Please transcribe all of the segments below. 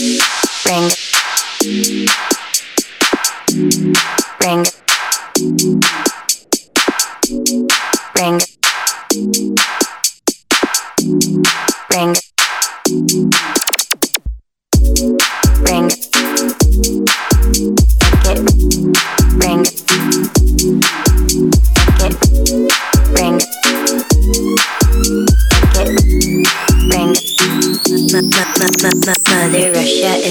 Ring.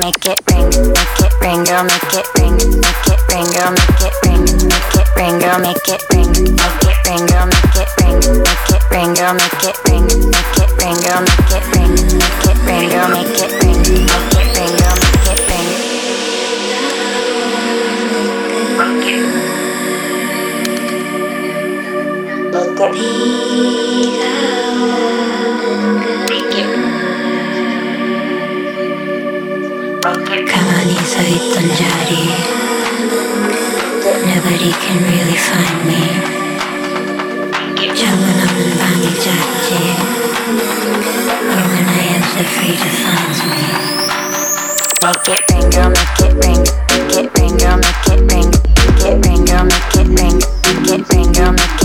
Make it rain. Make it rain, girl, make it rain. Make it rain, girl, make it rain ring, girl, make it ring. Make it ring, girl, make it ring. Make it ring, girl, make it ring. Make it ring, girl, make it ring. Make it ring, girl, make it ring. Make it ring, girl, make it ring. Make it. 가만히 서 있던 자리 Nobody can really find me 정은 없는 방이 작지 But when I am so free to find me Make it ring, girl, make it ring Make it ring, girl, make it ring Make it ring, girl, make it ring Make it ring, girl, make it ring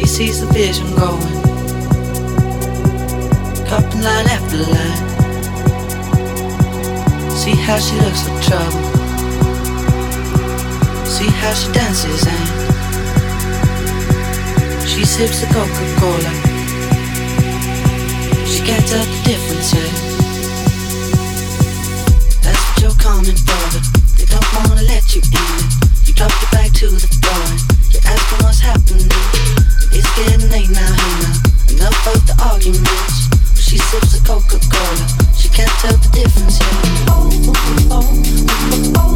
she sees the vision going Cupping line after line. See how she looks like trouble. See how she dances and she sips the Coca-Cola. She can't tell the difference. That's what you're coming for, but they don't wanna let you in. You drop your back to the floor heard the arguments. She sips a Coca Cola. She can't tell the difference. Oh, oh, oh,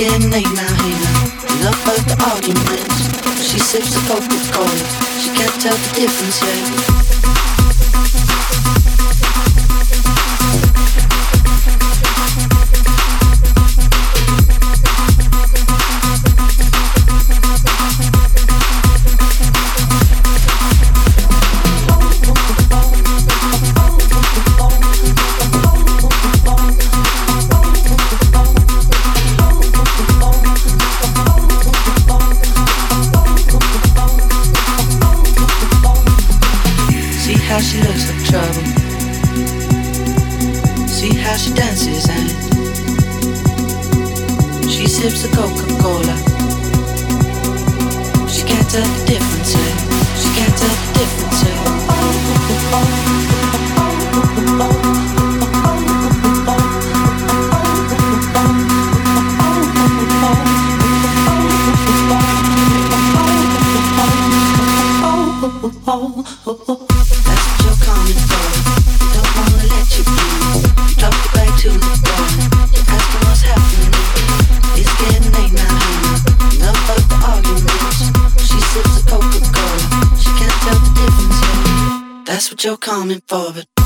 getting late now, hey now. Love the arguments. She sips the Coca-Cola. She can't tell the difference. What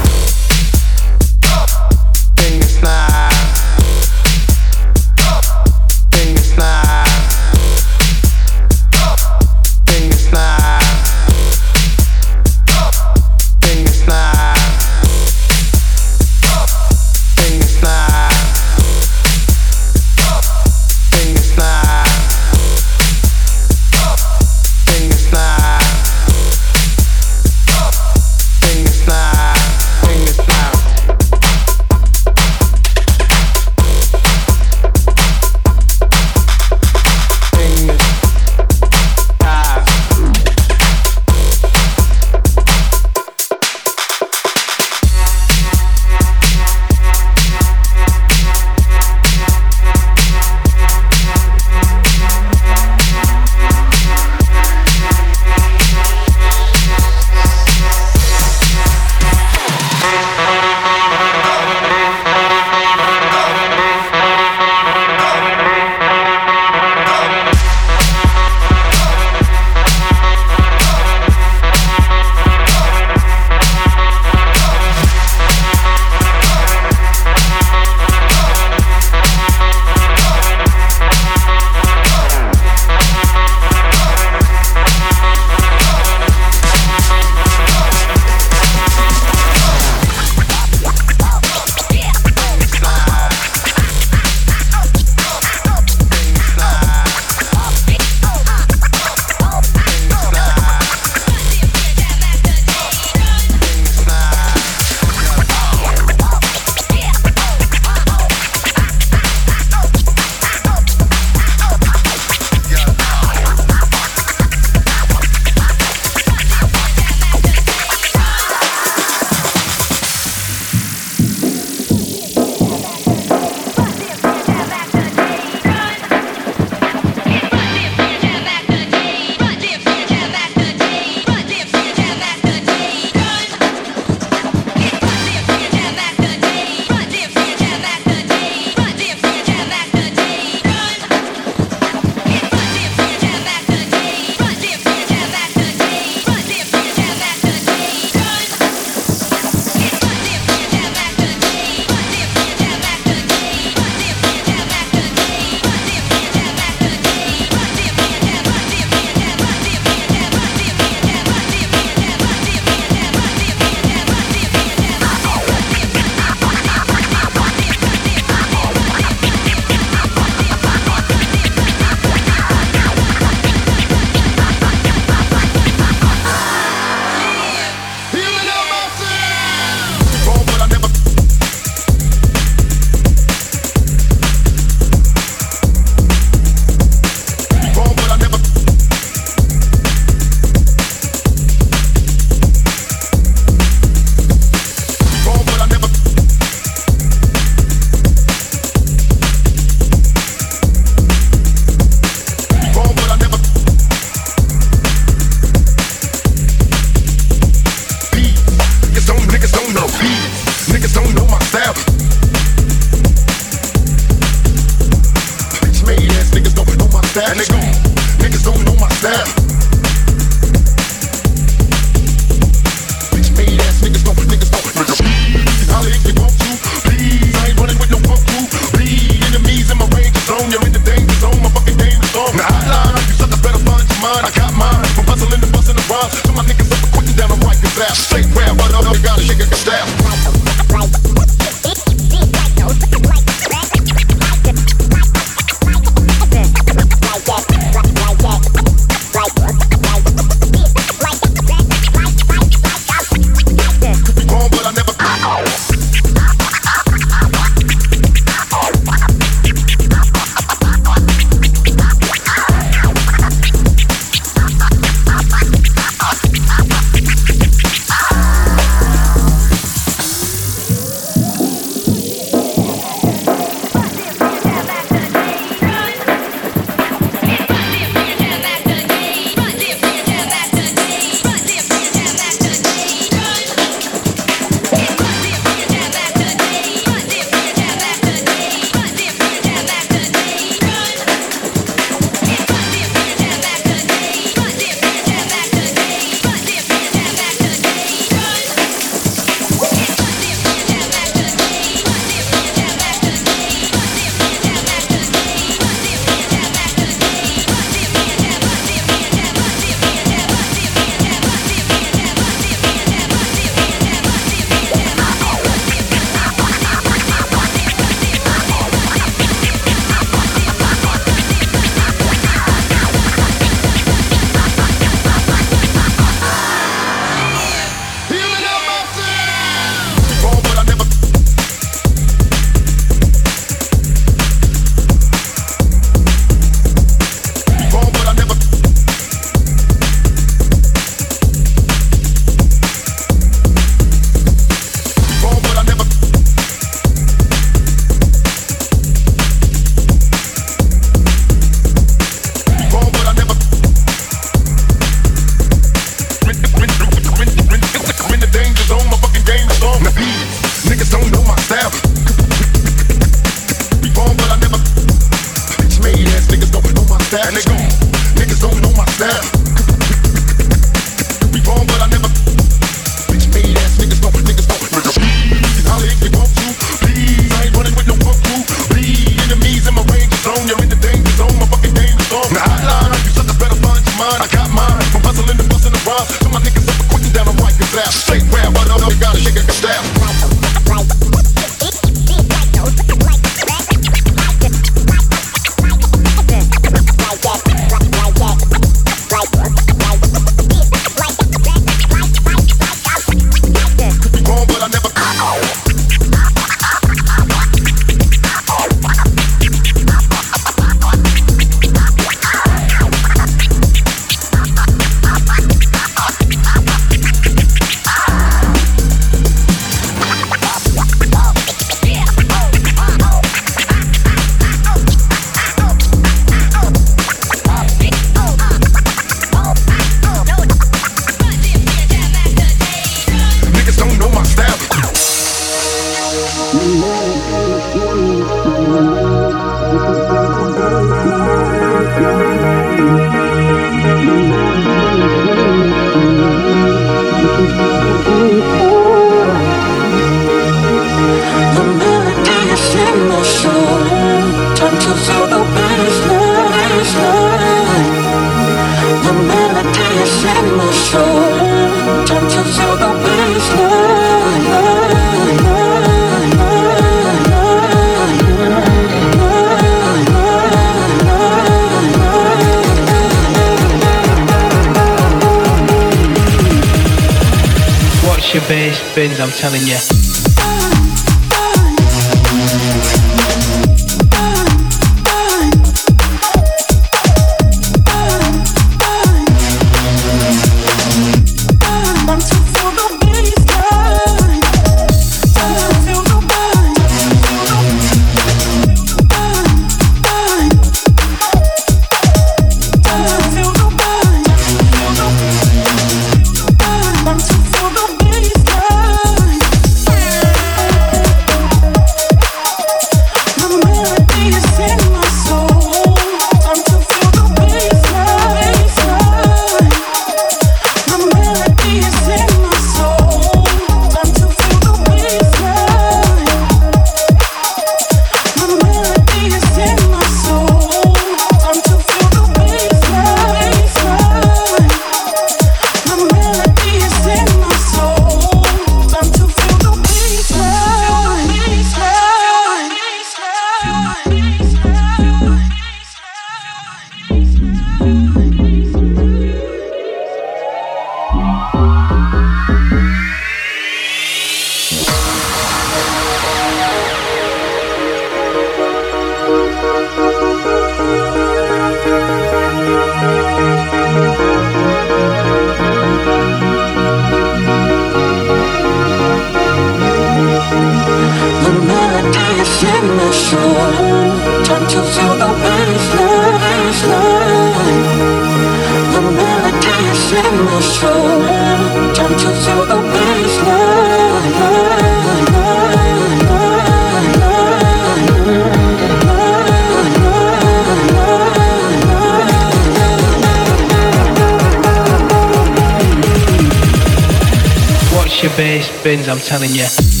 bass spins, I'm telling you.